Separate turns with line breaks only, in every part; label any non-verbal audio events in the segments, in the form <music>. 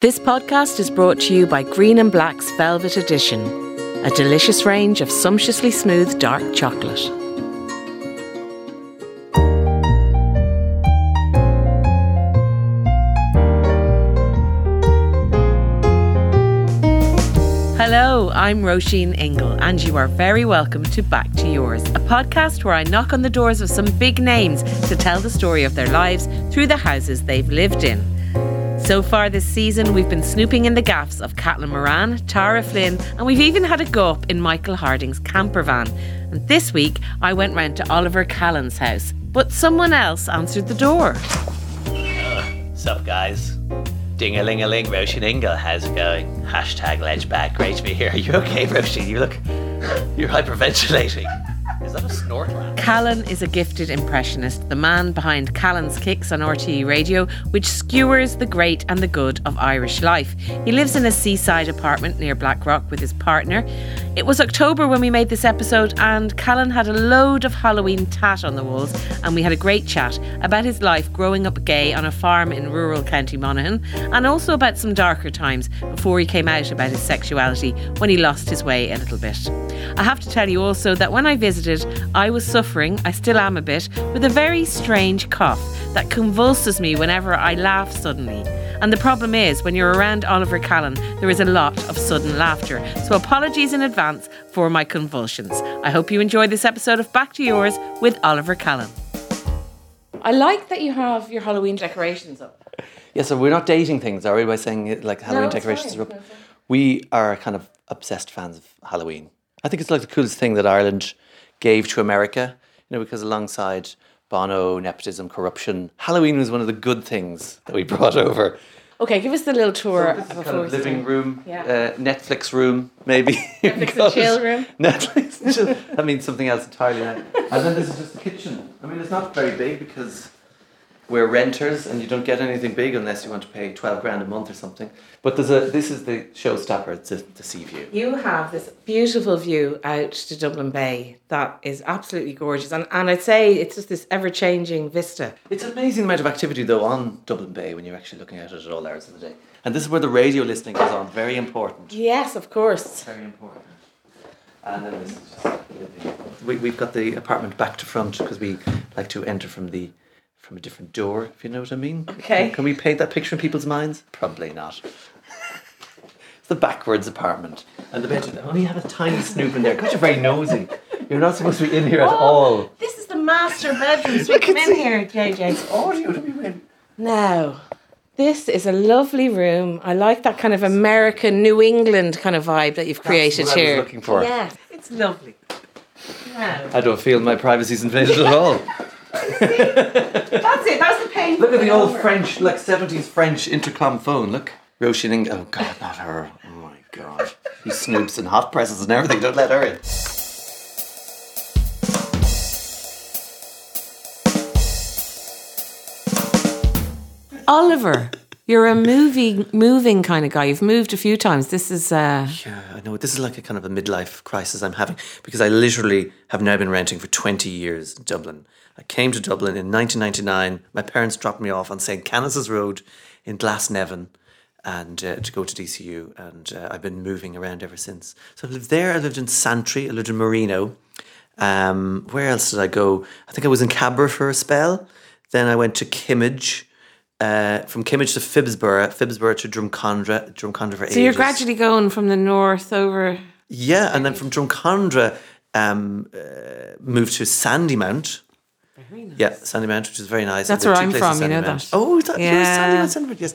This podcast is brought to you by Green and Black's Velvet Edition, a delicious range of sumptuously smooth dark chocolate. Hello, I'm Roisin Ingle, and you are very welcome to Back to Yours, a podcast where I knock on the doors of some big names to tell the story of their lives through the houses they've lived in. So far this season, we've been snooping in the gaffs of Caitlin Moran, Tara Flynn, and we've even had a go up in Michael Harding's camper van. And this week, I went round to Oliver Callan's house, but someone else answered the door.
Sup, guys? Ding a ling a ling, Roisin Ingle. How's it going? Hashtag ledge back. Great to be here. Are you okay, Roisin? You look. You're hyperventilating. Is that a snort?
Callan is a gifted impressionist, the man behind Callan's Kicks on RTE Radio, which skewers the great and the good of Irish life. He lives in a seaside apartment near Blackrock with his partner. It was October when we made this episode, and Callan had a load of Halloween tat on the walls, and we had a great chat about his life growing up gay on a farm in rural County Monaghan, and also about some darker times before he came out about his sexuality when he lost his way a little bit. I have to tell you also that when I visited, I was suffering, I still am a bit, with a very strange cough that convulses me whenever I laugh suddenly. And the problem is, when you're around Oliver Callan, there is a lot of sudden laughter. So apologies in advance for my convulsions. I hope you enjoyed this episode of Back to Yours with Oliver Callan. I like that you have your Halloween decorations up.
Yeah, so we're not dating things, are we? By saying like Halloween
it's
decorations
fine.
are up. We are kind of obsessed fans of Halloween. I think it's like the coolest thing that Ireland gave to America. You know, because alongside Bono, nepotism, corruption, Halloween was one of the good things that we brought over.
Okay, give us the little tour.
This is kind of living
start.
room,
Yeah.
uh, Netflix room, maybe. <laughs>
Netflix and chill room. <laughs>
Netflix and chill. That means something else entirely. now. And then this is just the kitchen. I mean, it's not very big because we're renters and you don't get anything big unless you want to pay 12 grand a month or something. But there's a this is the showstopper, it's the, the sea view.
You have this beautiful view out to Dublin Bay that is absolutely gorgeous. And, and I'd say it's just this ever changing vista.
It's an amazing amount of activity though on Dublin Bay when you're actually looking at it at all hours of the day. And this is where the radio listening goes on. Very important.
Yes, of course.
Very important. And then this is just. We, we've got the apartment back to front because we like to enter from the from a different door, if you know what I mean.
Okay.
Can, can we paint that picture in people's minds? Probably not. <laughs> it's the backwards apartment. And the bedroom, oh, you have a tiny snoop in there because you're very nosy. You're not supposed to be in here at oh, all.
This is the master bedroom. So <laughs> we come in here, JJ.
Audio to be in.
Now, this is a lovely room. I like that kind of American New England kind of vibe that you've created
what I was
here.
looking for.
Yes, it's lovely. Now,
I don't feel my privacy's invaded at all. <laughs>
that's it. That's the pain.
Look at the old French, like 70s French intercom phone. Look. Roisin Oh, God, not her. Oh, my God. He snoops and hot presses and everything. Don't let her in.
Oliver, you're a movie moving kind of guy. You've moved a few times. This is uh,
Yeah, I know. This is like a kind of a midlife crisis I'm having because I literally have now been renting for 20 years in Dublin. I came to Dublin in 1999. My parents dropped me off on St. Canice's Road in Glasnevin and uh, to go to DCU. And uh, I've been moving around ever since. So I've lived there. I lived in Santry. I lived in Marino. Um, where else did I go? I think I was in Cabra for a spell. Then I went to Kimmage. Uh, from Kimmage to Phibsborough, Phibsborough to Drumcondra, Drumcondra for
so you're gradually going from the north over.
Yeah, and then from Drumcondra, um, uh, moved to Sandymount.
Very nice.
Yeah, Sandymount, which is very nice.
That's where
two
I'm from,
in
you know
Sandymount.
that.
Oh, that, yeah.
Yeah.
Sandymount, Sandymount, yes.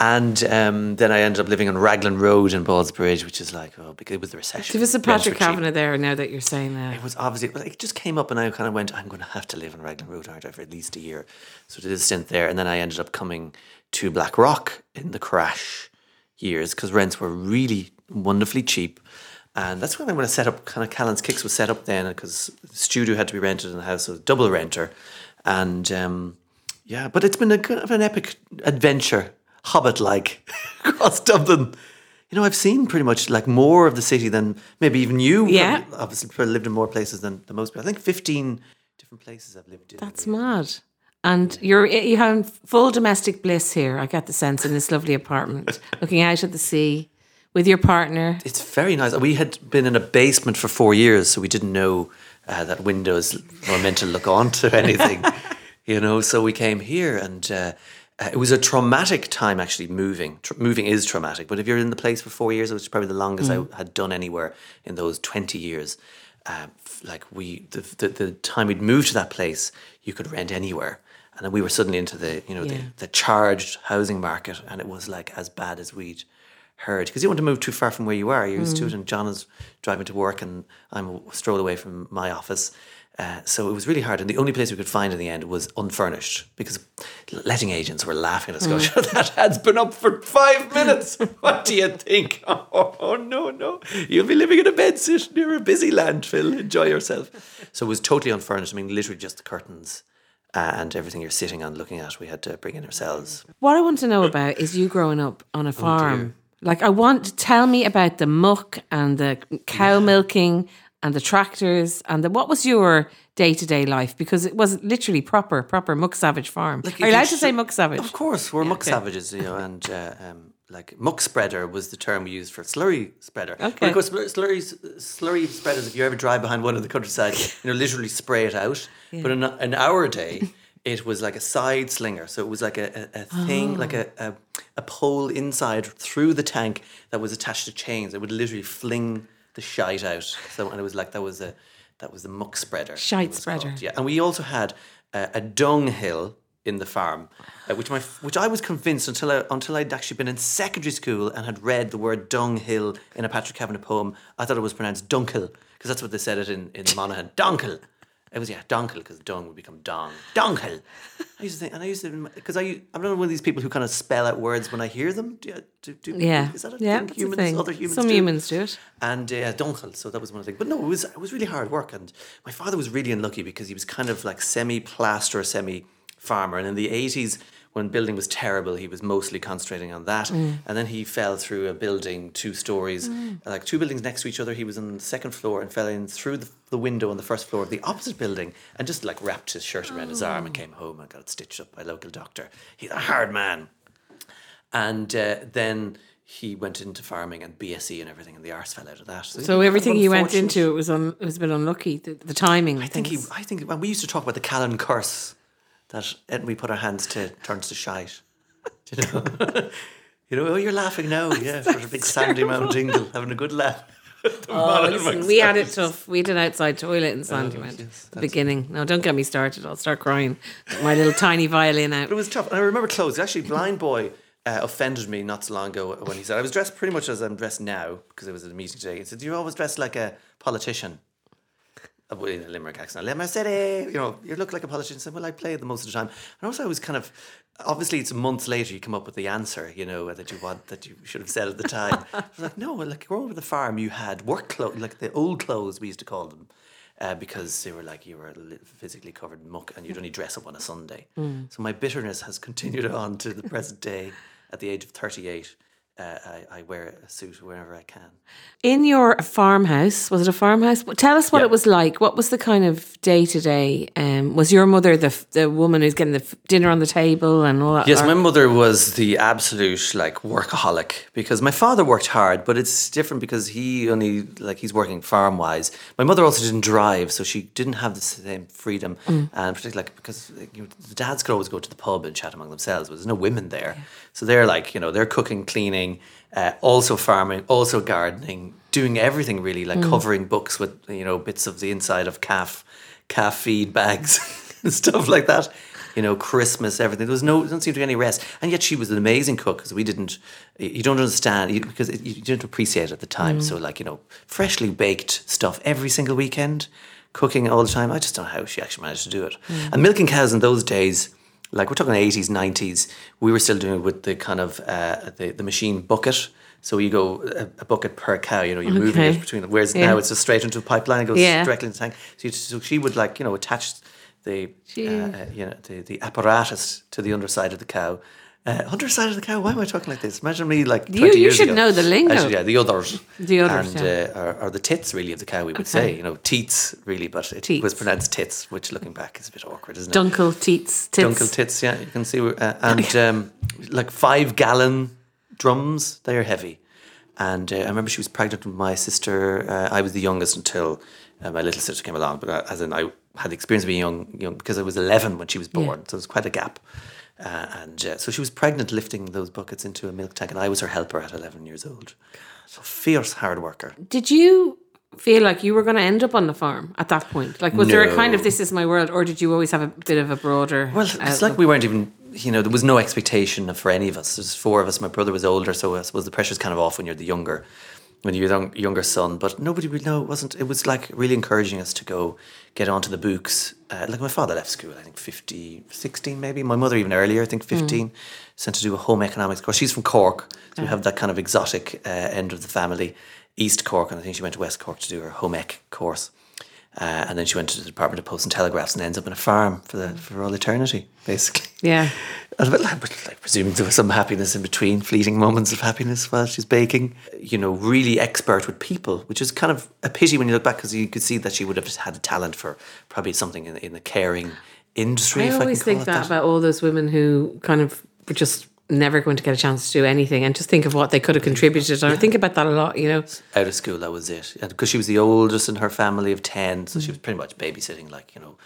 And um, then I ended up living on Raglan Road in Ballsbridge, which is like, oh, because it was the recession.
Give us a Patrick
cheap.
Kavanagh there now that you're saying that.
It was obviously, well, it just came up and I kind of went, I'm going to have to live on Raglan Road, aren't I, for at least a year. So I did a stint there. And then I ended up coming to Blackrock in the crash years because rents were really wonderfully cheap. And that's when I want to set up, kind of Callan's Kicks was set up then because the studio had to be rented in the house, so double renter. And um, yeah, but it's been a kind of an epic adventure, hobbit like, <laughs> across Dublin. You know, I've seen pretty much like more of the city than maybe even you.
Yeah.
Obviously, lived in more places than, the most people. I think 15 different places I've lived in.
That's mad. And you're you have full domestic bliss here. I get the sense in this lovely apartment, <laughs> looking out at the sea with your partner.
It's very nice. We had been in a basement for four years, so we didn't know uh, that windows were meant to look onto anything. <laughs> you know, so we came here, and uh, uh, it was a traumatic time actually moving. Tr- moving is traumatic, but if you're in the place for four years, it was probably the longest I had done anywhere in those twenty years. Uh, like we, the, the the time we'd moved to that place, you could rent anywhere. And then we were suddenly into the, you know,
Yeah.
the, the charged housing market, and it was like as bad as we'd heard because you don't want to move too far from where you are. You're used to it, and John is driving to work, and I'm a stroll away from my office. Uh, so it was really hard, and the only place we could find in the end was unfurnished because letting agents were laughing at us. Going, that ad's been up for five minutes. <laughs> What do you think? Oh, <laughs> oh, no, no! You'll be living in a bedsit near a busy landfill. Enjoy yourself. So it was totally unfurnished. I mean, literally just the curtains. Uh, and everything you're sitting on looking at, we had to bring in ourselves.
What I want to know about is you growing up on a farm. Like I want to tell me about the muck and the cow milking and the tractors and the what was your day to day life because it was literally proper proper muck savage farm.
Like,
Are you allowed to say muck savage?
Of course, we're muck
okay.
savages, you know, and uh, um, like muck spreader was the term we used for slurry spreader. But
Okay.
of course, slurry slurry spreaders. If you ever drive behind one in the countryside, you know, literally spray it out. But in, in our day. It was like a side slinger, so it was like a, a, a thing, like a, a a pole inside through the tank that was attached to chains. It would literally fling the shite out. So and it was like that was a that was the muck spreader.
Shite spreader.
called. Yeah, and we also had uh, a dung hill in the farm, uh, which my which I was convinced until I, until I'd actually been in secondary school and had read the word dung hill in a Patrick Kavanagh poem. I thought it was pronounced dunkel because that's what they said it in in Monaghan. Dunkel. It was yeah, dunkel because dung would become dong. Dunkel. I used to think, and I used to because I I'm not one of these people who kind of spell out words when I hear them. Do, do, do
yeah,
is that a
yeah,
thing
that's a thing.
other humans
Some
do?
humans do it.
and uh, Dunkel. So that was one of the things. But no, it was it was really hard work, and my father was really unlucky because he was kind of like semi plaster, semi farmer, and in the eighties. When building was terrible, he was mostly concentrating on that.
Mm.
And then he fell through a building, two stories, like two buildings next to each other. He was on the second floor and fell in through the, the window on the first floor of the opposite building and just like wrapped his shirt around his arm
Oh.
and came home and got it stitched up by a local doctor. He's a hard man. And uh, then he went into farming and BSE and everything, and the arse fell out of that.
So
he-
everything he went into it was un, it was a bit unlucky. The, the timing, I,
I think he, I think well, we used to talk about the Callan curse that uh, we put our hands to turns to shite. Do you know? <laughs> you know, oh, you're laughing now, yeah, for a big Sandymount jingle, having a good laugh. <laughs>
Oh, listen, we had it tough. We had an outside toilet in
Oh, yes,
at the beginning. No, don't get me started. I'll start crying. My little tiny violin out.
But it was tough. And I remember clothes. Actually, Blind Boy uh, offended me not so long ago when he said, I was dressed pretty much as I'm dressed now because it was at a meeting today. He said, Do you always dress like a politician? In a Limerick accent, Limerick City, you know, you look like a politician. Said, Well, I play the most of the time. And also, I was kind of, obviously, it's months later you come up with the answer, you know, that you want, that you should have said at the time. <laughs> I was like, No, like growing up at the farm, you had work clothes, like the old clothes, we used to call them. Uh, because they were like you were physically covered in muck and you'd only dress up on a Sunday. So my bitterness has continued <laughs> on to the present day. At the age of 38, uh, I, I wear a suit wherever I can.
In your farmhouse, was it a farmhouse? Tell us what
Yeah.
it was like. What was the kind of day to day? Was your mother the the woman who's getting the f- dinner on the table and all that?
Yes, my mother was the absolute like workaholic because my father worked hard, but it's different because he only like he's working farm wise. My mother also didn't drive, so she didn't have the same freedom, and particularly like because you know, the dads could always go to the pub and chat among themselves, but there's no women there, so they're like you know they're cooking, cleaning, uh, also farming, also gardening, doing everything really, like mm. covering books with you know bits of the inside of calf calf feed bags <laughs> and stuff like that you know, Christmas, everything. There was no, there didn't seem to be any rest. And yet she was an amazing cook because we didn't, you don't understand, you, because it, you didn't appreciate it at the time. Mm. So, like, you know, freshly baked stuff every single weekend, cooking all the time. I just don't know how she actually managed to do it. Mm. And milking cows in those days, like we're talking 80s, 90s, we were still doing it with the kind of, uh, the, the machine bucket. So you go a, a bucket per cow, you know, you're moving it between them. Whereas
Yeah.
now it's just straight into a pipeline, it goes
Yeah.
directly into the tank. So, you, so she would like, you know, attach the uh, uh, you know the, the apparatus to the underside of the cow Uh, underside of the cow. Why am I talking like this? Imagine me like
You-
20
you
years
should
ago.
know the lingo.
Actually, yeah, the others.
The others,
And
yeah.
uh, are, are the tits really of the cow, we would
Okay.
say. You know, teats really, but it
Teats.
was pronounced tits, which looking back is a bit awkward, isn't it?
Dunkel, teats, tits.
Dunkel tits, yeah, you can see. Uh, and um, like five gallon drums, they are heavy. And uh, I remember she was pregnant with my sister. Uh, I was the youngest until uh, my little sister came along. But uh, as in, I had the experience of being young, young because I was 11 when she was born.
Yeah.
So there's quite a gap. Uh, and uh, so she was pregnant lifting those buckets into a milk tank. And I was her helper at 11 years old. So fierce hard worker.
Did you feel like you were going to end up on the farm at that point? Like, was there a kind of this is my world, or did you always have a bit of a broader?
Well, it's
outlook?
like we weren't even, you know, there was no expectation for any of us. There's four of us. My brother was older, so I suppose the pressure's kind of off when you're the younger, when you're the younger son. But nobody would know. It wasn't. It was like really encouraging us to go get onto the books. Uh, like my father left school, I think 50, 16 maybe. My mother even earlier, I think 15, sent to do a home economics course. She's from Cork, so we have that kind of exotic uh, end of the family, East Cork, and I think she went to West Cork to do her home ec course. Uh, and then she went to the Department of Post and Telegraphs and ends up in a farm for the for all eternity, basically.
yeah. <laughs>
And but I but I presume there was some happiness in between, fleeting moments of happiness while she's baking. You know, really expert with people, which is kind of a pity when you look back because you could see that she would have had a talent for probably something in, in the caring industry.
I always
I
think that,
that.
about all those women who kind of were just never going to get a chance to do anything, and just think of what they could have contributed. I think about that a lot. You know,
out of school, that was it. Because she was the oldest in her family of 10, so she was pretty much babysitting, like, you know,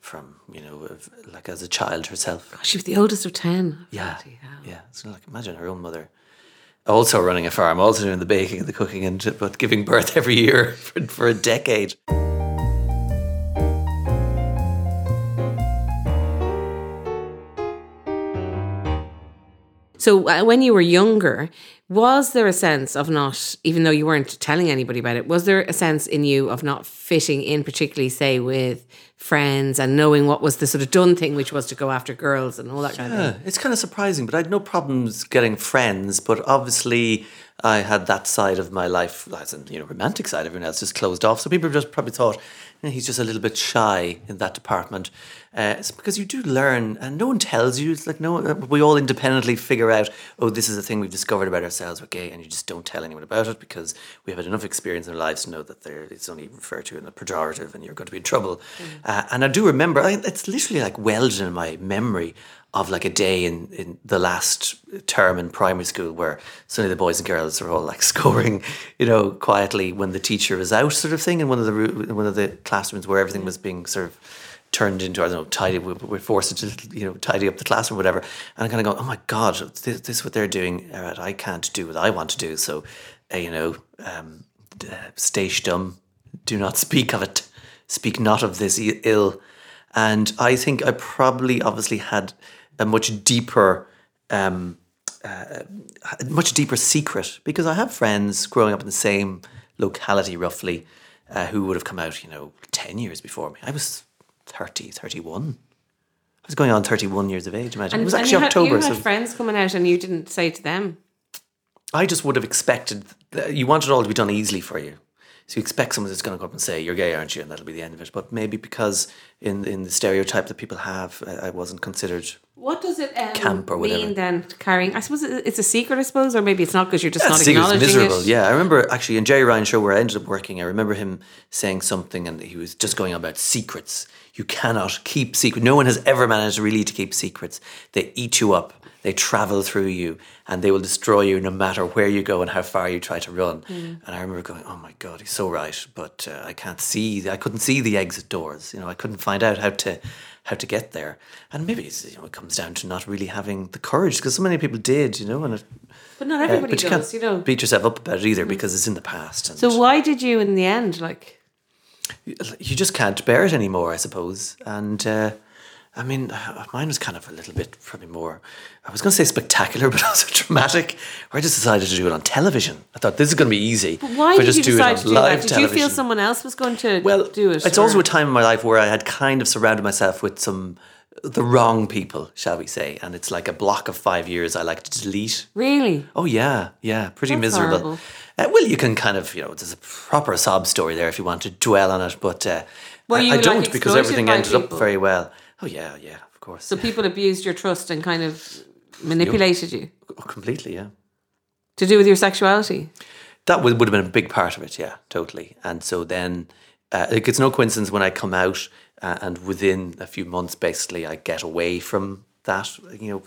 from, you know, like as a child herself.
she was the oldest of ten.
Yeah.
Bloody hell.
Yeah. So, like, imagine her own mother also running a farm, also doing the baking and the cooking, and but giving birth every year <laughs> for, for a decade.
So uh, when you were younger, was there a sense of not, even though you weren't telling anybody about it, was there a sense in you of not fitting in, particularly say with friends and knowing what was the sort of done thing, which was to go after girls and all that kind of thing?
Yeah, it's kind of surprising, but I had no problems getting friends. But obviously, I had that side of my life, as in, you know, romantic side. Of everyone else just closed off. So people just probably thought "Eh, he's just a little bit shy in that department. Uh, it's because you do learn, and no one tells you. It's like no, we all independently figure out. Oh, this is a thing we've discovered about ourselves. We're gay, and you just don't tell anyone about it because we have had enough experience in our lives to know that there it's only referred to in a pejorative, and you're going to be in trouble. Uh, and I do remember, I, it's literally like welded in my memory of like a day in, in the last term in primary school where suddenly the boys and girls are all like <laughs> scoring, you know, quietly when the teacher is out, sort of thing, in one of the in one of the classrooms where everything was being sort of turned into I don't know tidy. we- We're forced to you know tidy up the classroom, whatever. And I kind of go, oh my god, this, this is what they're doing. Right, I can't do what I want to do. So, uh, you know, um, uh, stay stum, do not <laughs> speak of it, speak not of this ill. And I think I probably obviously had a much deeper, um, uh, much deeper secret because I have friends growing up in the same locality roughly uh, who would have come out, you know, 10 years before me. I was 30, 31. I was going on 31 years of age, imagine. it was actually
you had,
October.
You had
so
friends coming out and you didn't say to them.
I just would have expected, you want it all to be done easily for you. So you expect someone that's going to come up and say, you're gay, aren't you? And that'll be the end of it. But maybe because in, in the stereotype that people have, I, wasn't considered
What does it um,
Camp or whatever.
mean then? Carrying, I suppose it's a secret, I suppose, or maybe it's not because you're just
Yeah,
not
it's- it was
acknowledging
miserable.
it.
Yeah, I remember actually in Gerry Ryan's show where I ended up working. I remember him saying something, and he was just going on about secrets. You cannot keep secret. No one has ever managed really to keep secrets. They eat you up. They travel through you, and they will destroy you no matter where you go and how far you try to run.
Mm.
And I remember going, "Oh my God, he's so right." But uh, I can't see. I couldn't see the exit doors. You know, I couldn't find out how to how to get there. And maybe it's, you know, it comes down to not really having the courage because so many people did. You know, and it,
But not
uh,
everybody
but you
does,
can't
you know.
beat yourself up about it either because it's in the past.
So why did you, in the end, like?
You just can't bear it anymore, I suppose. And uh, I mean, mine was kind of a little bit probably more. I was going to say spectacular, <laughs> but also dramatic. Where I just decided to do it on television. I thought this is going to be easy.
But why did you
just do it
decide
on
to do
live
that? Did you feel someone else was going to
Well,
do it?
It's
or-
also a time in my life where I had kind of surrounded myself with some the wrong people, shall we say? And it's like a block of five years I like to delete.
really.
Oh yeah, yeah, pretty
That's
miserable.
horrible.
Uh, well, you can kind of, you know, there's a proper sob story there if you want to dwell on it, but uh,
Were
I, I
like,
don't because everything ended up very well. Oh yeah, yeah, of course.
So people abused your trust and kind of manipulated you
Oh, completely, yeah.
to do with your sexuality.
That would, would have been a big part of it, yeah, totally. And so then, uh, like, it's no coincidence when I come out uh, and within a few months, basically, I get away from that. You know,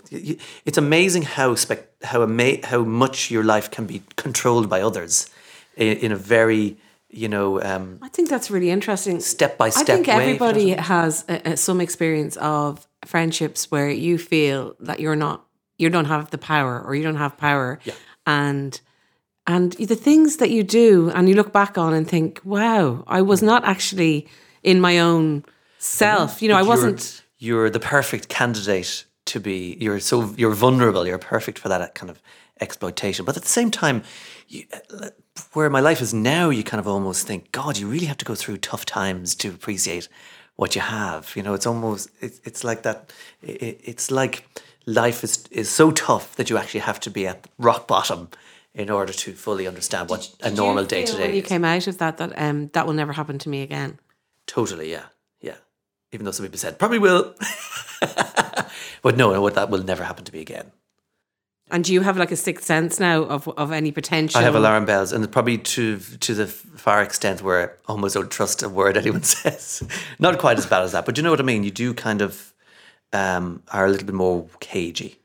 it's amazing how spec- how ama- how much your life can be controlled by others in, in a very, you know, um,
I think that's really interesting.
step by step I
think
way. if you know
everybody has uh, uh, some experience of friendships where you feel that you're not, you don't have the power, or you don't have power,
Yeah.
and and the things that you do, and you look back on and think, "Wow, I was not actually in my own self." You know, I
But you're-
wasn't.
You're the perfect candidate to be. You're so you're vulnerable. You're perfect for that kind of exploitation. But at the same time, you, uh, where my life is now, you kind of almost think, God, you really have to go through tough times to appreciate what you have. You know, it's almost it's it's like that. It, it's like life is is so tough that you actually have to be at rock bottom in order to fully understand what a
Did
normal day to
When
day
you came out of that, that um, that will never happen to me again.
Totally, yeah. Even though some people said probably will, <laughs> but no, no, that will never happen to me again.
And do you have like a sixth sense now of of any potential?
I have alarm bells, and probably to to the far extent where I almost don't trust a word <laughs> anyone says. Not quite as bad as that, but you know what I mean. You do kind of um, are a little bit more cagey,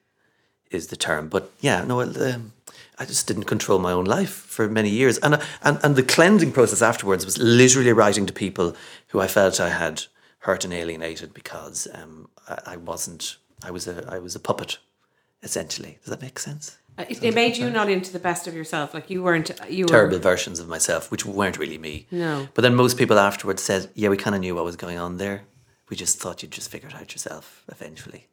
is the term. But yeah, no, well, um, I just didn't control my own life for many years, and and and the cleansing process afterwards was literally writing to people who I felt I had hurt and alienated because um, I, I wasn't. I was a I was a puppet, essentially. Does that make sense?
Uh, It, it made you not into the best of yourself. Like you weren't. You were
terrible versions of myself, which weren't really me.
No.
But then most people afterwards said, "Yeah, we kind of knew what was going on there. We just thought you'd just figure it out yourself eventually,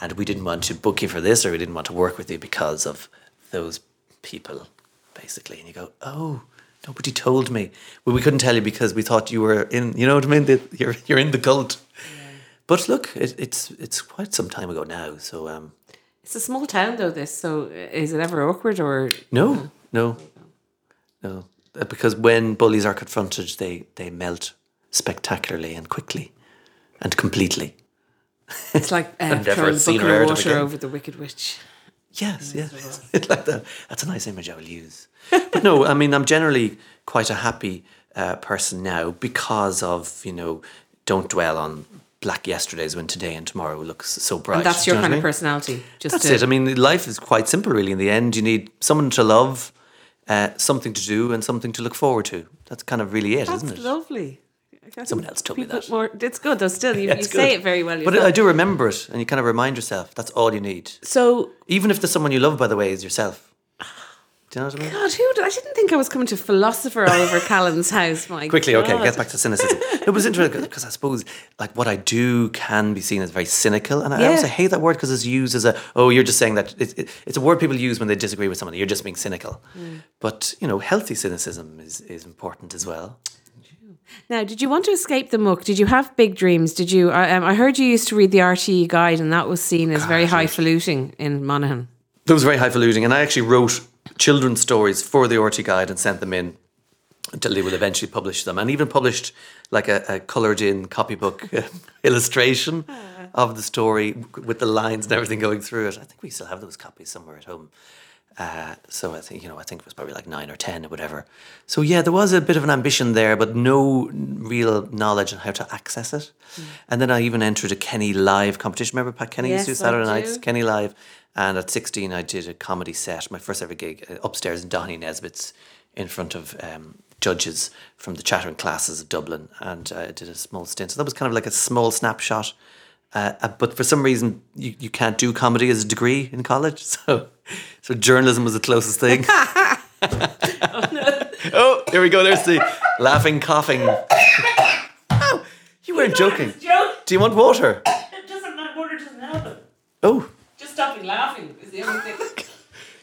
and we didn't want to book you for this, or we didn't want to work with you because of those people, basically." And you go, "Oh." Nobody told me. Well, we couldn't tell you because we thought you were in. You know what I mean? You're you're in the cult. But look, it, it's it's quite some time ago now. So um,
It's a small town though. This so is it ever awkward or
No, no, no. Uh, Because when bullies are confronted, they, they melt spectacularly and quickly and completely.
it's like <laughs> uh, throwing a bucket of water over the wicked witch?
Yes, yes. It's <laughs> like that. That's a nice image I will use. But no, I mean, I'm generally quite a happy uh, person now because of, you know, don't dwell on black yesterdays when today and tomorrow looks so bright.
And that's
Do you
your
know
kind
I
of
mean?
personality. Just
That's
to,
it. I mean, life is quite simple, really. In the end, you need someone to love, uh, something to do, and something to look forward to. That's kind of really it,
that's
not it?
lovely.
Someone else told me that.
More, it's good though. Still, you, <laughs>
Yeah,
you say it very well.
But. I do remember it, and you kind of remind yourself that's all you need.
So
Even if there's someone you love, by the way, is yourself. Do you know what I mean?
God, who? I didn't think I was coming to philosopher Oliver Callan's house. Mike.
Quickly, okay,
God.
get back to cynicism. it was interesting because I suppose like what I do can be seen as very cynical, and I
Yeah.
also hate that word because it's used as a oh, you're just saying that it's, it, it's a word people use when they disagree with someone. You're just being cynical,
Mm.
but you know, healthy cynicism is is important as well.
Now, did you want to escape the muck? Did you have big dreams? Did you? I, um, I heard you used to read the RTE guide, and that was seen as very highfalutin in Monaghan.
That was very highfalutin, and I actually wrote children's stories for the RTE Guide and sent them in until they will eventually publish them, and even published like a, a coloured-in copybook uh, <laughs> illustration of the story with the lines and everything going through it. I think we still have those copies somewhere at home. Uh, so I think you know I think it was probably like nine or ten or whatever. So yeah, there was a bit of an ambition there, but no real knowledge on how to access it. And then I even entered a Kenny Live competition. Remember Pat Kenny used to do Saturday
do.
nights, Kenny Live. And at 16, I did a comedy set, my first ever gig, uh, upstairs in Doheny Nesbitt's in front of um, judges from the chattering classes of Dublin. And I did a small stint. So that was kind of like a small snapshot. Uh, uh, but for some reason, you, you can't do comedy as a degree in college. <laughs> So, so journalism was the closest thing. <laughs> <laughs> oh, here we go. There's the laughing, coughing. Oh, you weren't joking. Do you want water?
It doesn't matter. Water doesn't help.
Oh,
Just stopping laughing is the only thing.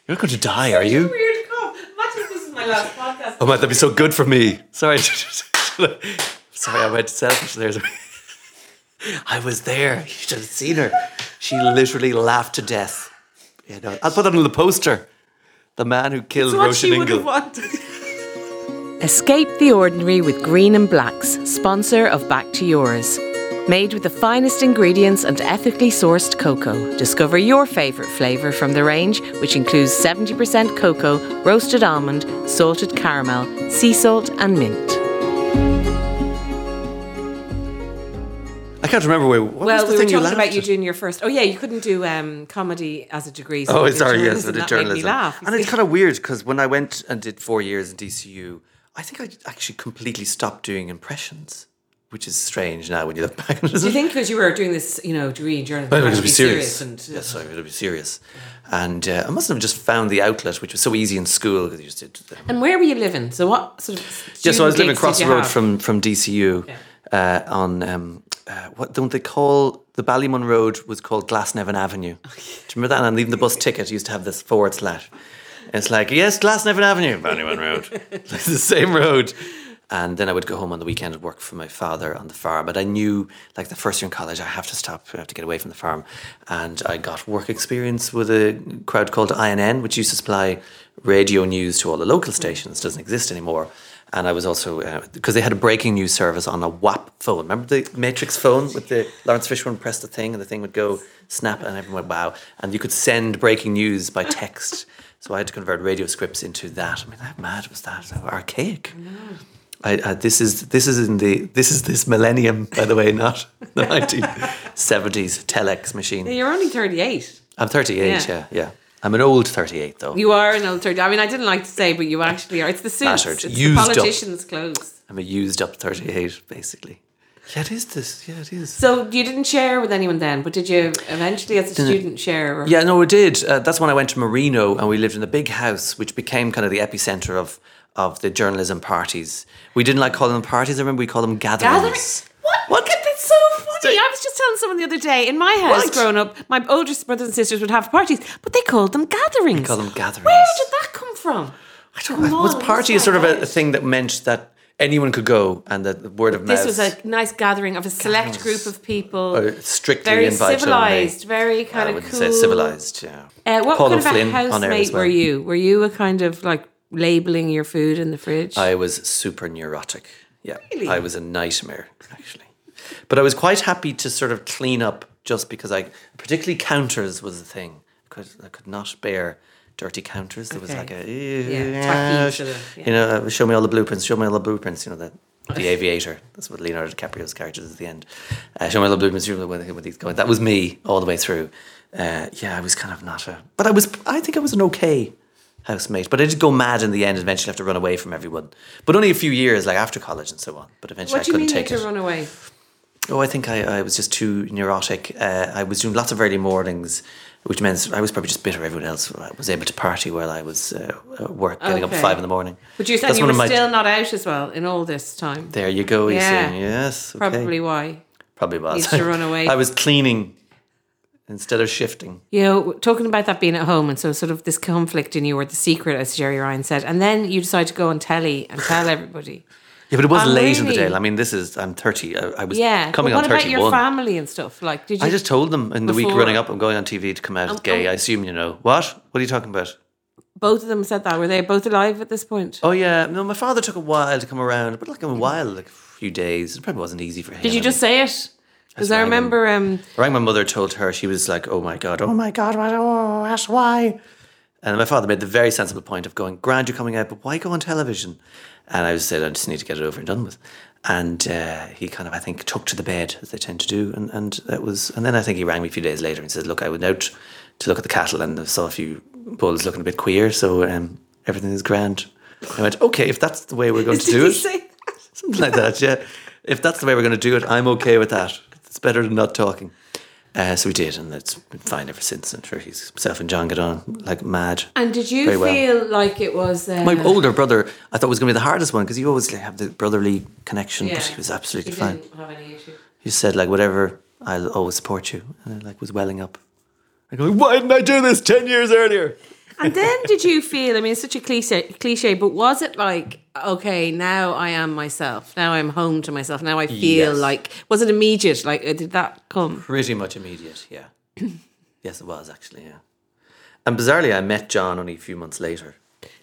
you're not going to die, are you?
Weird cough. Imagine if this is my last podcast.
Oh, man, that'd be so good for me. Sorry. Sorry, I went selfish there. I was there. You should have seen her. She literally laughed to death. You know, I'll put that on the poster. The man who killed
It's what
Roisin
she
Ingle.
Escape the Ordinary with Green and Blacks, sponsor of Back to Yours. Made with the finest ingredients and ethically sourced cocoa. Discover your favourite flavour from the range, which includes 70% cocoa, roasted almond, salted caramel, sea salt, and mint.
I can't remember where. What
well,
was the
we were
thing you
talking
laughed
about you doing your first. Oh yeah, you couldn't do um, comedy as a degree. so
Oh,
you
sorry, yes. I did
That
journalism.
Made me laugh.
And it's kind of weird because when I went and did four years in DCU, I think I actually completely stopped doing impressions, which is strange now when you look back.
Do you think because you were doing this, you know, degree in journalism,
I
you
wanted
had
to be serious.
and uh,
yes, I wanted to be serious. And uh, I must have just found the outlet, which was so easy in school because you just did. Um,
And where were you living? So what sort of?
yeah, so I was living across the road
have?
from from DCU uh, on um, uh, what don't they call the Ballymun Road was called Glasnevin Avenue.
Oh,
Do you remember that? And even the bus ticket used to have this forward slash. It's like yes, Glasnevin Avenue, Ballymun Road. <laughs> it's the same road. And then I would go home on the weekend and work for my father on the farm. But I knew, like the first year in college, I have to stop. I have to get away from the farm. And I got work experience with a crowd called INN, which used to supply radio news to all the local stations. Doesn't exist anymore. And I was also uh, because they had a breaking news service on a WAP phone. Remember the Matrix phone with the Laurence Fishburne pressed the thing and the thing would go snap and everyone went wow. And you could send breaking news by text. So I had to convert radio scripts into that. I mean, how mad was that? How archaic. I, I, this is this is in the this is this millennium, by the way, not the <laughs> nineteen seventies telex machine.
You're only thirty-eight.
I'm thirty eight.
Yeah.
Yeah. yeah, I'm an old thirty eight though.
You are an old 38. I mean, I didn't like to say, but you actually are. It's the suits.
Battered,
it's
used
the
up.
politicians' clothes.
I'm a used up thirty eight, basically. Yeah, it is this. Yeah, it is.
So you didn't share with anyone then, but did you eventually, as a student, share? Or?
Yeah, no, we did. Uh, that's when I went to Marino and we lived in a big house, which became kind of the epicenter of of the journalism parties. We didn't like calling them parties. I remember we called them gatherings.
Gatherings. What? What? That's so funny. I just telling someone the other day. In my house,
Right.
growing up, my oldest brothers and sisters would have parties, but they called them gatherings.
We call them gatherings.
Where did that come from?
I don't know. Was party is sort of a, a thing that meant that anyone could go and that the word of
This
mouth.
was a nice gathering of a select group of people.
uh, strictly
very civilized,
only.
very
I
kind of cool.
say civilized. Yeah.
Uh, what
Paul
kind of a
O'Flynn on air as
housemate were you? Were you a kind of like labeling your food in the fridge?
I was super neurotic. Yeah,
Really?
I was a nightmare actually. But I was quite happy to sort of clean up just because I, particularly counters was the thing. Because I could not bear dirty counters. There was like a
Yeah, tacky sort yeah.
you know, show me all the blueprints. Show me all the blueprints. You know the the aviator. That's what Leonardo DiCaprio's character is at the end. Uh, show me all the blueprints. Show me when, he's going. That was me all the way through. Uh, yeah, I was kind of not a, but I was. I think I was an okay housemate. But I did go mad in the end. and Eventually, have to run away from everyone. But only a few years, like after college and so on. But eventually,
what
I
you
couldn't
you
take it.
to run away?
Oh, I think I, I was just too neurotic. Uh, I was doing lots of early mornings, which means I was probably just bitter everyone else I was able to party while I was uh, at work, getting up at five in the morning.
But you said
That's
you were
my-
still not out as well in all this time.
There you go. You
Yeah.
see. Yes. okay.
Probably why.
Probably was.
Needs to run <laughs> away.
I was cleaning instead of shifting.
You know, talking about that being at home and so sort of this conflict in you or the secret, as Gerry Ryan said, and then you decide to go on telly and tell everybody.
Yeah, but it was
I'm
late in the day. I mean, this is I'm thirty. I, I was
Yeah.
coming
but what
on
about your family and stuff? Like, did you?
I just told them in the week running up, I'm going on TV to come out as
Um,
gay.
um,
I assume you know what? What are you talking about?
both of them said that. Were they both alive at this point?
Oh yeah, no. My father took a while to come around, but like a while, like a few days. It probably wasn't easy for him.
Did you
I
just say it? Because I remember. Um,
I rang my mother, told her she was like, "Oh my god, oh my god, what, oh, that's why." And my father made the very sensible point of going, "Grand, you're coming out, but why go on television?" And I said, "I just need to get it over and done with." And uh, he kind of, I think, took to the bed as they tend to do, and and that was. And then I think he rang me a few days later and said, "Look, I went out to look at the cattle and I saw a few bulls looking a bit queer, so um, everything is grand." I went, "Okay, if that's the way we're going to <laughs> do it." <laughs> Something like that, yeah. If that's the way we're going to do it, I'm okay with that. It's better than not talking. Uh, so we did, and it's been fine ever since. And sure, he's himself and John get on like mad.
And did you
Very well.
feel like it was? Uh,
My older brother, I thought was going to be the hardest one because you always like, have the brotherly connection,
yeah,
but he was absolutely
he
fine.
Didn't have any issue.
He said like, "Whatever, I'll always support you," and I like was welling up. I go, "Why didn't I do this ten years earlier?"
And then did you feel? I mean, it's such a cliche, cliche, but was it like, okay, now I am myself. Now I'm home to myself. Now I feel
Yes.
like. Was it immediate? Like, uh, did that come?
Pretty much immediate, yeah. <coughs> yes, it was actually, yeah. And bizarrely, I met John only a few months later.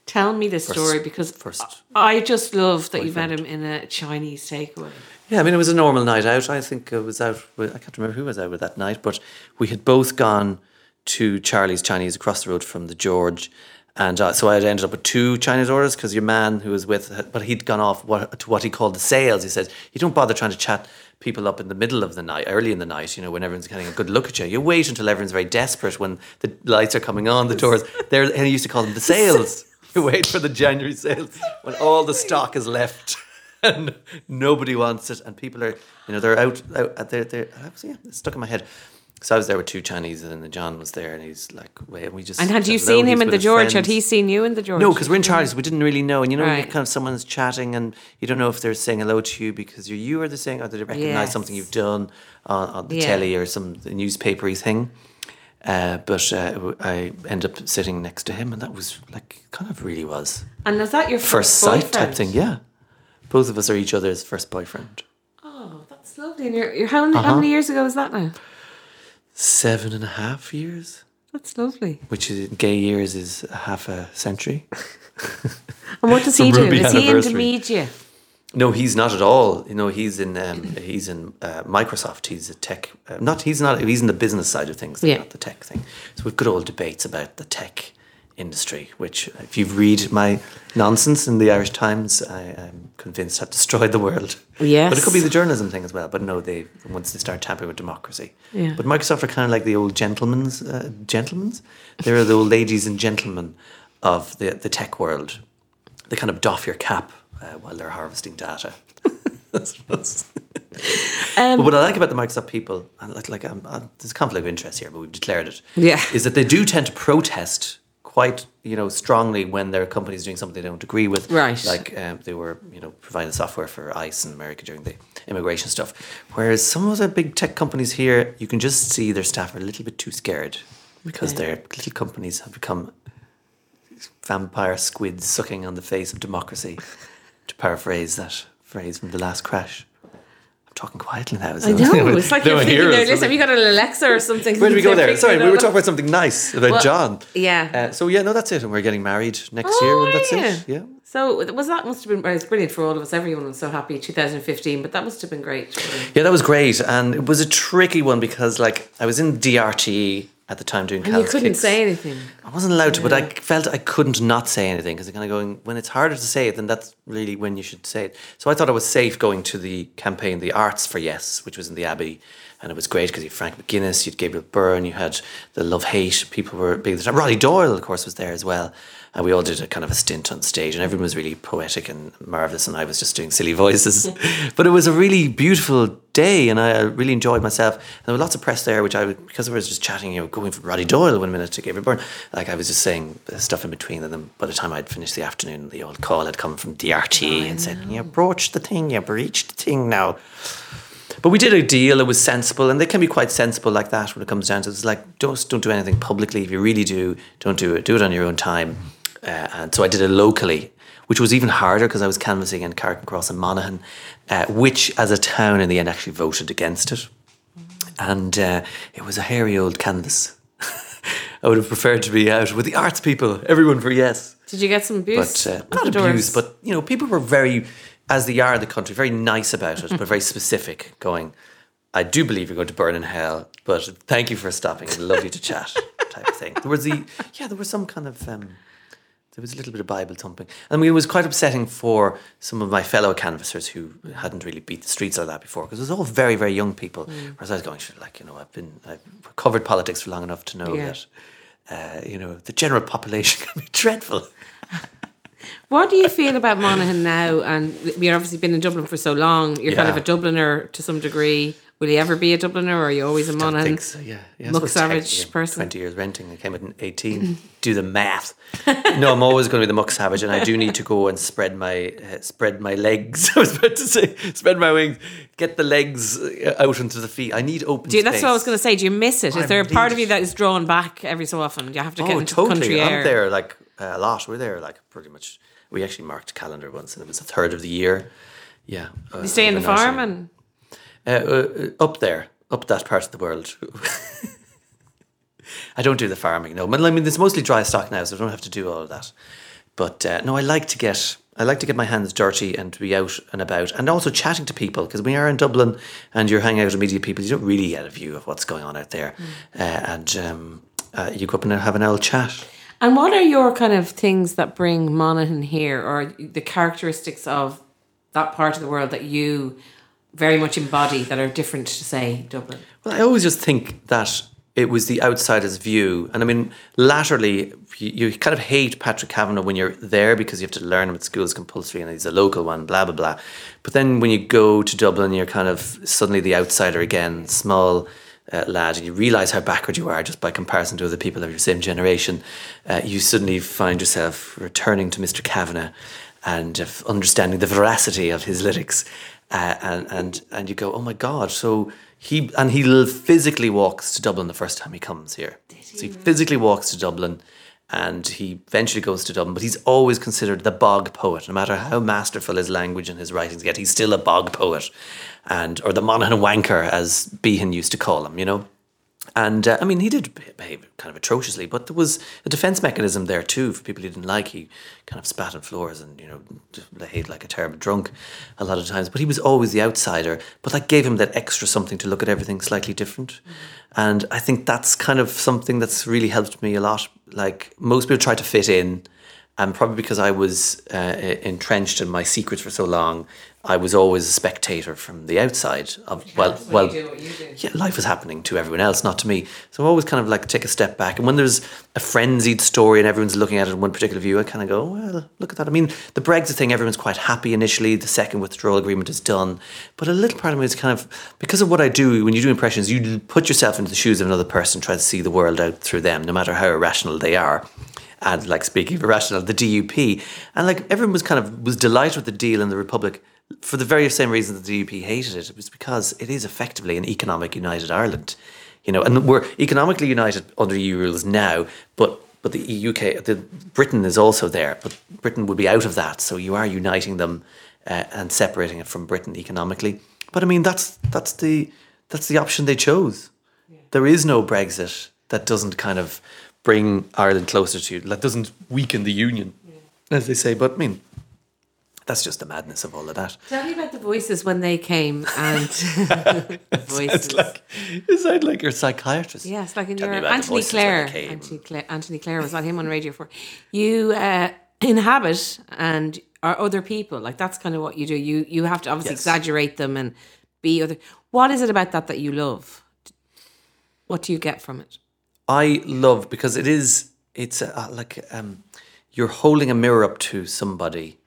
Tell me the story because
first
I just love that you met him in a Chinese takeaway.
Yeah, I mean, it was a normal night out. I think I was out with, I can't remember who was out with that night, but we had both gone to Charlie's Chinese across the road from the George. And uh, so I had ended up with two Chinese orders because your man who was with, but he'd gone off what, to what he called the sales. He said, You don't bother trying to chat people up in the middle of the night, early in the night, you know, when everyone's getting a good look at you. You wait until everyone's very desperate when the lights are coming on, the doors. There, and he used to call them the sales. <laughs> You wait for the January sales when all the stock is left <laughs> and nobody wants it, and people are, you know, they're out, out they're, they're, yeah, stuck in my head. So I was there with two Chinese, and then the John was there, and he's like, "Wait," and we just.
And had you seen him in the George? Had he seen you in the George?
No, because we're in Charlie's, we didn't really know, and you know,
Right.
kind of someone's chatting, and you don't know if they're saying hello to you because you're you, or they're saying, or they recognize
Yes.
something you've done on, on the
Yeah.
telly or some newspapery thing. Uh, but uh, I ended up sitting next to him, and that was like kind of really was
And was that your
first
first,
sight type thing. Yeah, both of us are each other's first boyfriend.
Oh, that's lovely. And you're, you're how, how
Uh-huh.
many years ago was that now?
Seven and a half years,
That's lovely.
which is, gay years is half a century.
And what does <laughs> he do?
Ruby
Is he into media?
No, he's not at all. You know, he's in um, he's in uh, Microsoft. He's a tech. Uh, not he's not. He's in the business side of things,
Yeah.
not the tech thing. So we've got old debates about the tech industry, which, if you read my nonsense in the Irish Times, I, I'm convinced have destroyed the world.
Yes.
but it could be the journalism thing as well. But no, they once they start tampering with democracy.
Yeah.
But Microsoft are kind of like the old gentlemen's uh, gentlemen's. They're the old ladies and gentlemen of the the tech world. They kind of doff your cap uh, while they're harvesting data.
Um,
but what I like about the Microsoft people, and like, like there's a conflict of interest here, but we've declared it.
Yeah.
is that they do tend to protest quite, you know, strongly when their company is doing something they don't agree with.
Right.
Like um, they were, you know, providing software for ICE in America during the immigration stuff. Whereas some of the big tech companies here, you can just see their staff are a little bit too scared because
Okay.
their little companies have become vampire squids sucking on the face of democracy. to paraphrase that phrase from the last crash. I'm talking quietly now.
I know. <laughs> It's like
No
you're thinking
hears
there.
us,
Listen, have you got an Alexa or something?
Where did we go there? Sorry, we were talking about something nice about
Well,
John.
yeah.
Uh, so yeah, no, that's it, and we're getting married next
Oh,
year, and that's
are
it. Yeah.
So was that must have been well, it's brilliant for all of us. Everyone was so happy. 2015, but that must have been great.
Yeah, that was great, and it was a tricky one because, like, I was in DRT at the time doing.
And you couldn't
Kicks.
say anything.
I wasn't allowed to, but I felt I couldn't not say anything because kind of going when it's harder to say it, then that's really when you should say it. So I thought I was safe going to the campaign, the Arts for Yes, which was in the Abbey, and it was great because you had Frank McGuinness, you had Gabriel Byrne, you had the Love Hate people were big. at the time. Roddy Doyle, of course, was there as well, and we all did a kind of a stint on stage, and everyone was really poetic and marvelous, and I was just doing silly voices, <laughs> <laughs> but it was a really beautiful day, and I really enjoyed myself. And there were lots of press there, which I would, because I was just chatting, you know, going from Roddy Doyle one minute to Gabriel Byrne, like I was just saying stuff in between, and then by the time I'd finished the afternoon, the old call had come from DRT oh, and said, "You broached the thing, you breached the thing now." But we did a deal. It was sensible, and they can be quite sensible like that when it comes down to it. It's like don't don't do anything publicly. If you really do, don't do it. Do it on your own time. Uh, and so I did it locally, which was even harder because I was canvassing in Carrickmacross and Monaghan, uh, which as a town in the end actually voted against it, and uh, it was a hairy old canvas. <laughs> I would have preferred to be out with the arts people, everyone for yes
Did you get some abuse?
but uh, not
abuse, doors?
but you know, people were very, as they are in the country, very nice about it, but very specific. Going, I do believe you're going to burn in hell, but thank you for stopping. Lovely to chat, type of thing. There was the, yeah, there was some kind of. Um, there was a little bit of Bible thumping. I mean, it was quite upsetting for some of my fellow canvassers who hadn't really beat the streets like that before, because it was all very, very young people.
Mm.
Whereas I was going, "Sure, like, you know, I've been, I've covered politics for long enough to know
Yeah.
that, uh, you know, the general population <laughs> can be dreadful. <laughs>
What do you feel about Monaghan now? And we have obviously been in Dublin for so long. You're kind of a Dubliner to some degree. Will you ever be a Dubliner, or are you always a Monaghan?
think so, yeah. yeah
Muck Savage
technically,
person.
20 years renting. I came at 18. do the math. no, I'm always going to be the muck savage, and I do need to go and spread my uh, spread my legs. <laughs> I was about to say spread my wings, get the legs uh, out into the feet. I need open
Do you, that's
space.
what I was going to say. Do you miss it? Is
I
there a part of you that is drawn back every so often? Do You have to get
Oh,
into
totally.
the country
I'm
air.
there like uh, a lot. We're there like pretty much. We actually marked calendar once, and it was a third of the year. Yeah. Uh,
You stay in the
overnight.
farm and
Uh, uh, up there, up that part of the world. <laughs> I don't do the farming, no. But I mean, it's mostly dry stock now, so I don't have to do all of that. But uh, no, I like to get I like to get my hands dirty and to be out and about, and also chatting to people because when you're in Dublin and you're hanging out with media people, you don't really get a view of what's going on out there, uh, and um, uh, you go up and have an old chat.
And what are your kind of things that bring Monaghan here, or the characteristics of that part of the world that you very much embody that are different to say Dublin?
Well, I always just think that it was the outsider's view. And I mean, latterly, you, you, kind of hate Patrick Kavanagh when you're there because you have to learn him at school as compulsory and he's a local one, blah, blah, blah. But then when you go to Dublin, you're kind of suddenly the outsider again, small uh, lad, and you realise how backward you are just by comparison to other people of your same generation. Uh, you suddenly find yourself returning to Mr. Kavanagh and understanding the veracity of his lyrics. Uh, and, and, and you go, oh my God, so he and he physically walks to Dublin the first time he comes here. He so he physically walks to Dublin, and he eventually goes to Dublin. But he's always considered the bog poet, no matter how masterful his language and his writings get. He's still a bog poet, and or the Monaghan wanker, as Behan used to call him. You know, and uh, I mean, he did behave kind of atrociously, but there was a defense mechanism there too for people he didn't like. He kind of spat on floors and, you know, behaved like a terrible drunk a lot of times. But he was always the outsider. But that gave him that extra something to look at everything slightly different. Mm-hmm. And I think that's kind of something that's really helped me a lot. Like most people try to fit in and probably because I was uh, entrenched in my secrets for so long, I was always a spectator from the outside of well, well, yeah, life was happening to everyone else, not to me. So I always kind of like take a step back. And when there's a frenzied story and everyone's looking at it in one particular view, I kind of go, well, look at that. I mean, the Brexit thing, everyone's quite happy initially. The second withdrawal agreement is done, but a little part of me is kind of because of what I do. When you do impressions, you put yourself into the shoes of another person, try to see the world out through them, no matter how irrational they are and like speaking of irrational, the DUP, and like everyone was kind of was delighted with the deal in the Republic for the very same reason that the DUP hated it. It was because it is effectively an economic united Ireland, you know, and we're economically united under EU rules now, but but the UK, the Britain is also there, but Britain would be out of that, so you are uniting them uh, and separating it from Britain economically. But I mean, that's that's the that's the option they chose. Yeah. There is no Brexit that doesn't kind of bring Ireland closer to you. That doesn't weaken the union, yeah. as they say. But I mean, that's just the madness of all of that.
Tell me about the voices when they came and <laughs> <laughs>
voices. Sounds like, it sounds like your psychiatrist.
Yes, like in your Anthony Clare. Anthony Clare. Anthony Clare was on him on Radio Four. You uh, inhabit and are other people. Like that's kind of what you do. You you have to obviously yes. exaggerate them and be other. What is it about that that you love? What do you get from it?
I love because it is it's a, like um, you're holding a mirror up to somebody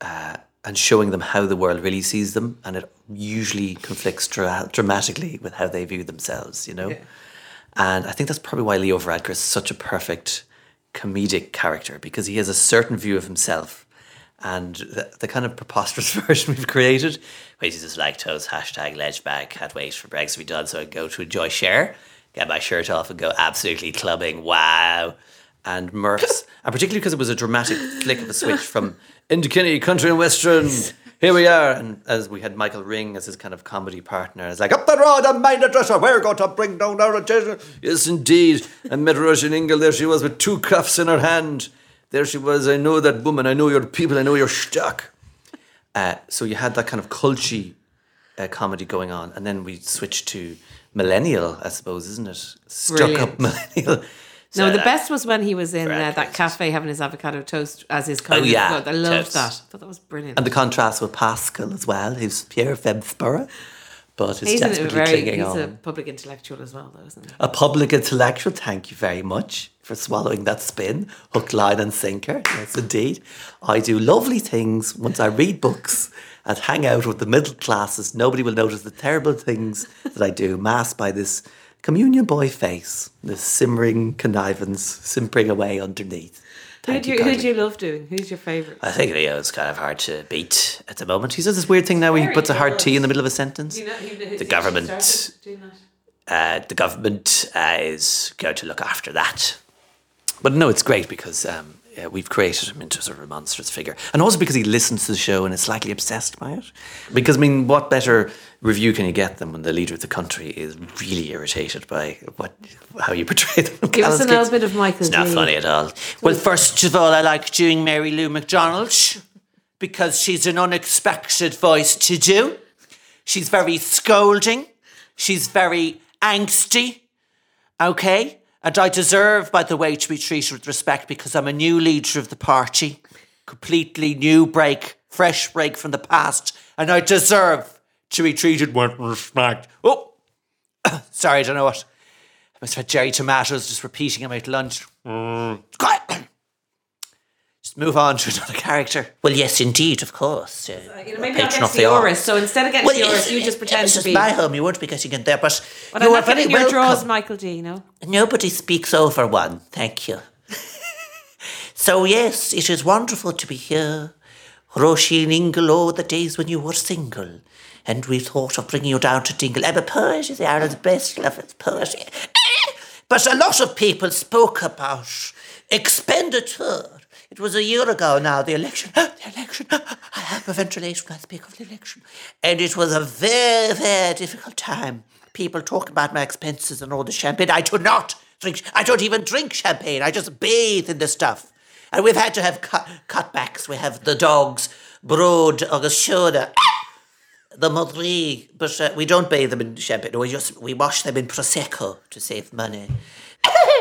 uh, and showing them how the world really sees them, and it usually conflicts dra- dramatically with how they view themselves. You know, yeah. and I think that's probably why Leo Varadkar is such a perfect comedic character because he has a certain view of himself. And the, the kind of preposterous <laughs> version we've created,
which is lactose, hashtag ledge back, can't wait for Brexit to be done so I go to enjoy share get my shirt off and go absolutely clubbing. Wow.
And Murph's, <laughs> and particularly because it was a dramatic flick of a switch from Enda Kenny, country and western. Here we are. And as we had Michael Ring as his kind of comedy partner, it's like, up the road and mind the dresser, we're going to bring down our attention. Yes, indeed. And met Roisin Ingle, there she was with two cuffs in her hand. There she was, I know that woman, I know your people, I know your stock. Uh, so you had that kind of culty uh, comedy going on. And then we switched to millennial, I suppose, isn't it? Stuck Brilliant. up millennial.
So no, the best was when he was in uh, that cafe having his avocado toast as his kind
oh, yeah.
I loved toast. that. I thought that was brilliant.
And the contrast with Paschal as well, who's Pierre Femsborough. But he's desperately very, clinging
he's
on.
a public intellectual as well, though, isn't he?
A public intellectual. Thank you very much for swallowing that spin, hook, line, and sinker. Yes, indeed. I do lovely things once I read books and hang out with the middle classes. Nobody will notice the terrible things that I do, masked by this communion boy face, the simmering connivance simpering away underneath.
Who do, you, who do you love doing? Who's your favourite?
I think Leo Leo's kind of hard to beat at the moment. He does this weird thing now where he puts a hard T in the middle of a sentence. You know, the government, uh, the government uh, is going to look after that.
But no, it's great because um, yeah, we've created him into sort of a monstrous figure, and also because he listens to the show and is slightly obsessed by it. Because I mean, what better review can you get than when the leader of the country is really irritated by what how you portray them?
Give us a little bit of Michael
It's not
Dee.
funny at all. Well, first of all, I like doing Mary Lou McDonald because she's an unexpected voice to do. She's very scolding. She's very angsty. Okay? And I deserve, by the way, to be treated with respect because I'm a new leader of the party. Completely new break, fresh break from the past. And I deserve to be treated with respect. Oh, <coughs> sorry, I don't know what. I must have had Jerry Tomatoes just repeating him at lunch. Mm. Quiet. Just move on to another character. Well, yes, indeed, of course. Uh,
You know, maybe I'll get
of
to
the
yours.
order.
So instead of getting to yours, you just pretend
this
to
is
be.
my home. You won't be getting in there, but,
But
you
I'm
are
not
very
getting your
welcome.
draws, Michael D. You.
Nobody speaks over one. Thank you. <laughs> so, yes, it is wonderful to be here. Roisin Ingle, oh, the days when you were single. And we thought of bringing you down to Dingle. I'm a poet, you see, Ireland's best loved poet. But a lot of people spoke about expenditure. It was a year ago now, the election. <gasps> The election. <gasps> I have a ventilation I speak of the election. And it was a very, very difficult time. People talk about my expenses and all the champagne. I do not drink, I don't even drink champagne. I just bathe in the stuff. And we've had to have cut, cutbacks. We have the dogs, Bród, agus Síoda, <coughs> the Madri, but uh, we don't bathe them in champagne. We just we wash them in prosecco to save money. <coughs>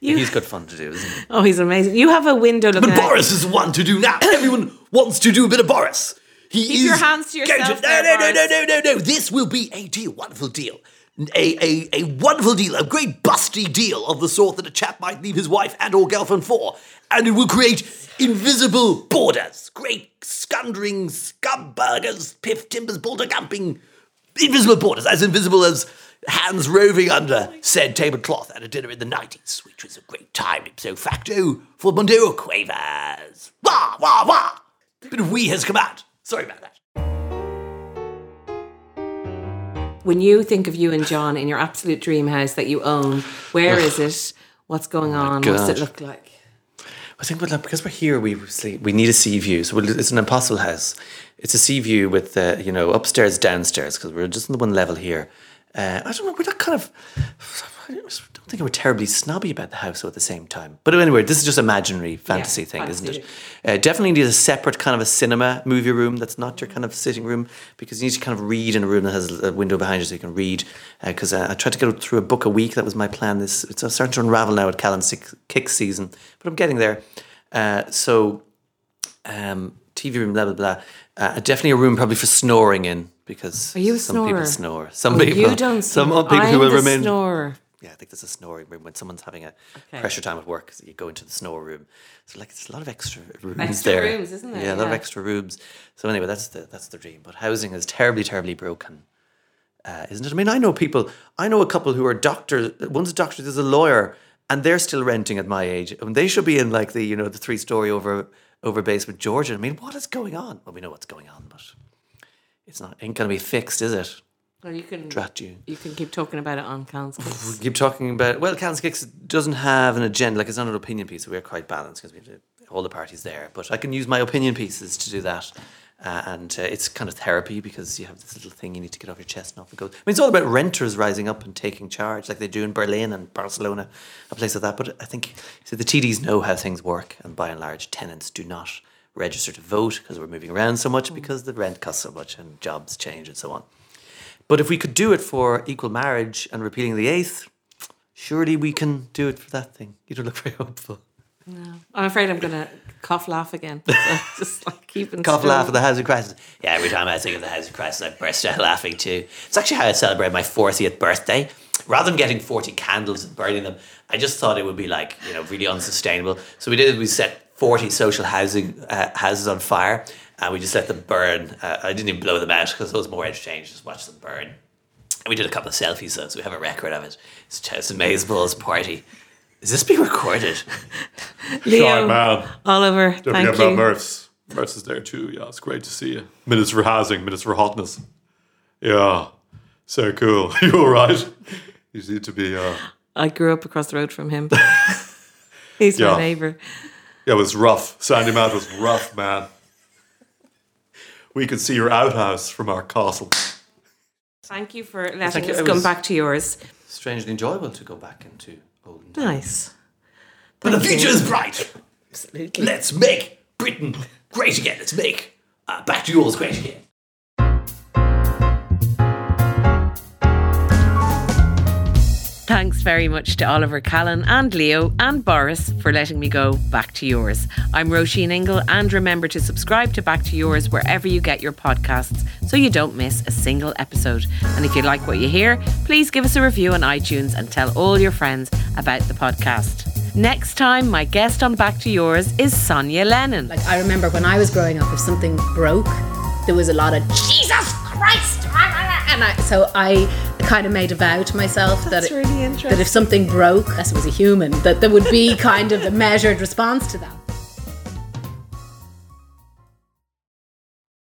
He's good fun to do, isn't he?
Oh, he's amazing. You have a window looking.
But. Boris is one to do now. <clears throat> Everyone wants to do a bit of Boris. He
Keep
is
your hands to yourself
no,
there,
no, no, no, no, no, no. This will be a deal, wonderful deal. A, a, a wonderful deal, a great busty deal of the sort that a chap might leave his wife and or girlfriend for. And it will create invisible borders. Great scundering scumburgers, piff timbers, boulder camping. Invisible borders, as invisible as hands roving under said tablecloth at a dinner in the 90s, which was a great time ipso facto for Mondeo Quavers. Wah, wah, wah! Bit of we has come out. Sorry about that.
When you think of you and John in your absolute dream house that you own, where is it? What's going on? What's
God.
it look like?
I think well, because we're here, we sleep, we need a sea view. So we'll- it's an impossible house. It's a sea view with uh, you know upstairs, downstairs because we're just on the one level here. Uh, I don't know. We're not kind of. I don't think we're terribly snobby about the house at the same time. But anyway, this is just imaginary fantasy thing, isn't it? Uh, definitely need a separate kind of a cinema movie room that's not your kind of sitting room because you need to kind of read in a room that has a window behind you so you can read. Because uh, I tried to go through a book a week. That was my plan. This it's starting to unravel now at Callan's kick season, but I'm getting there. Uh, so um, TV room, blah blah blah. Uh, definitely a room probably for snoring in because
Are you a
some
snorer?
people snore. Some
Oh,
people,
you don't. <laughs>
some
snore.
people
I'm
who will
the
remain.
Snorer.
Yeah, I think there's a snoring room when someone's having a pressure time at work. You go into the snore room. So like, it's a lot of extra rooms
Extra
there.
rooms, isn't there?
Yeah, a lot of
Yeah.
extra rooms. So anyway, that's the that's the dream. But housing is terribly, terribly broken. Uh, isn't it? I mean, I know people. I know a couple who are doctors. One's a doctor. There's a lawyer, and they're still renting at my age. And they should be in like the you know the three story over over basement Georgia. I mean, what is going on? Well, we know what's going on, but it's not ain't gonna be fixed, is it?
Well, you can.
Drat you.
You can keep talking about it on Council.
We keep talking about well, Callan's Kicks doesn't have an agenda. Like it's not an opinion piece. We're quite balanced because we have all the parties there. But I can use my opinion pieces to do that, uh, and uh, it's kind of therapy because you have this little thing you need to get off your chest and off it goes. I mean, it's all about renters rising up and taking charge, like they do in Berlin and Barcelona, a place like that. But I think so the TDs know how things work, and by and large, tenants do not register to vote because we're moving around so much mm. because the rent costs so much and jobs change and so on. But if we could do it for equal marriage and repealing the eighth, surely we can do it for that thing. You don't look <laughs> very hopeful.
No, I'm afraid I'm gonna cough laugh again. So <laughs> <laughs> just like keeping
Cough
still.
laugh at the housing crisis.
Yeah, every time I think of the housing crisis, I burst out laughing too. It's actually how I celebrate my 40th birthday. Rather than getting 40 candles and burning them, I just thought it would be like, you know, really unsustainable. So we did, it, we set 40 social housing uh, houses on fire and we just let them burn. Uh, I didn't even blow them out because it was more entertaining to just watch them burn. And we did a couple of selfies though, so we have a record of it. It's just a Maze party. Is this being recorded?
Leo,
Right, man.
Oliver,
Don't
thank
forget about
you.
Murphs. Murphs is there too. Yeah, it's great to see you. Minutes for housing, minutes for hotness. Yeah, so cool. <laughs> You all right? You need to be. Uh,
I grew up across the road from him. <laughs> He's
Yeah.
my neighbour.
Yeah, it was rough. Sandymount was rough, man. We could see your outhouse from our castle.
Thank you for letting
you.
us
It
come back to yours.
Strangely enjoyable to go back into olden times.
Nice.
But the
Thank you.
future is bright.
Absolutely.
Let's make Britain great again. Let's make uh, back to yours great again.
Thanks very much to Oliver Callan and Leo and Boris for letting me go back to yours. I'm Roisin Ingle, and remember to subscribe to Back to Yours wherever you get your podcasts so you don't miss a single episode. And if you like what you hear, please give us a review on iTunes and tell all your friends about the podcast. Next time, my guest on Back to Yours is Sonia Lennon.
Like I remember when I was growing up, if something broke, there was a lot of Jesus Christ, ah, ah, ah. and I, so I kind of made a vow to myself that it-
really interesting.
that if something broke, as it was a human, that there would be kind of a measured response to that.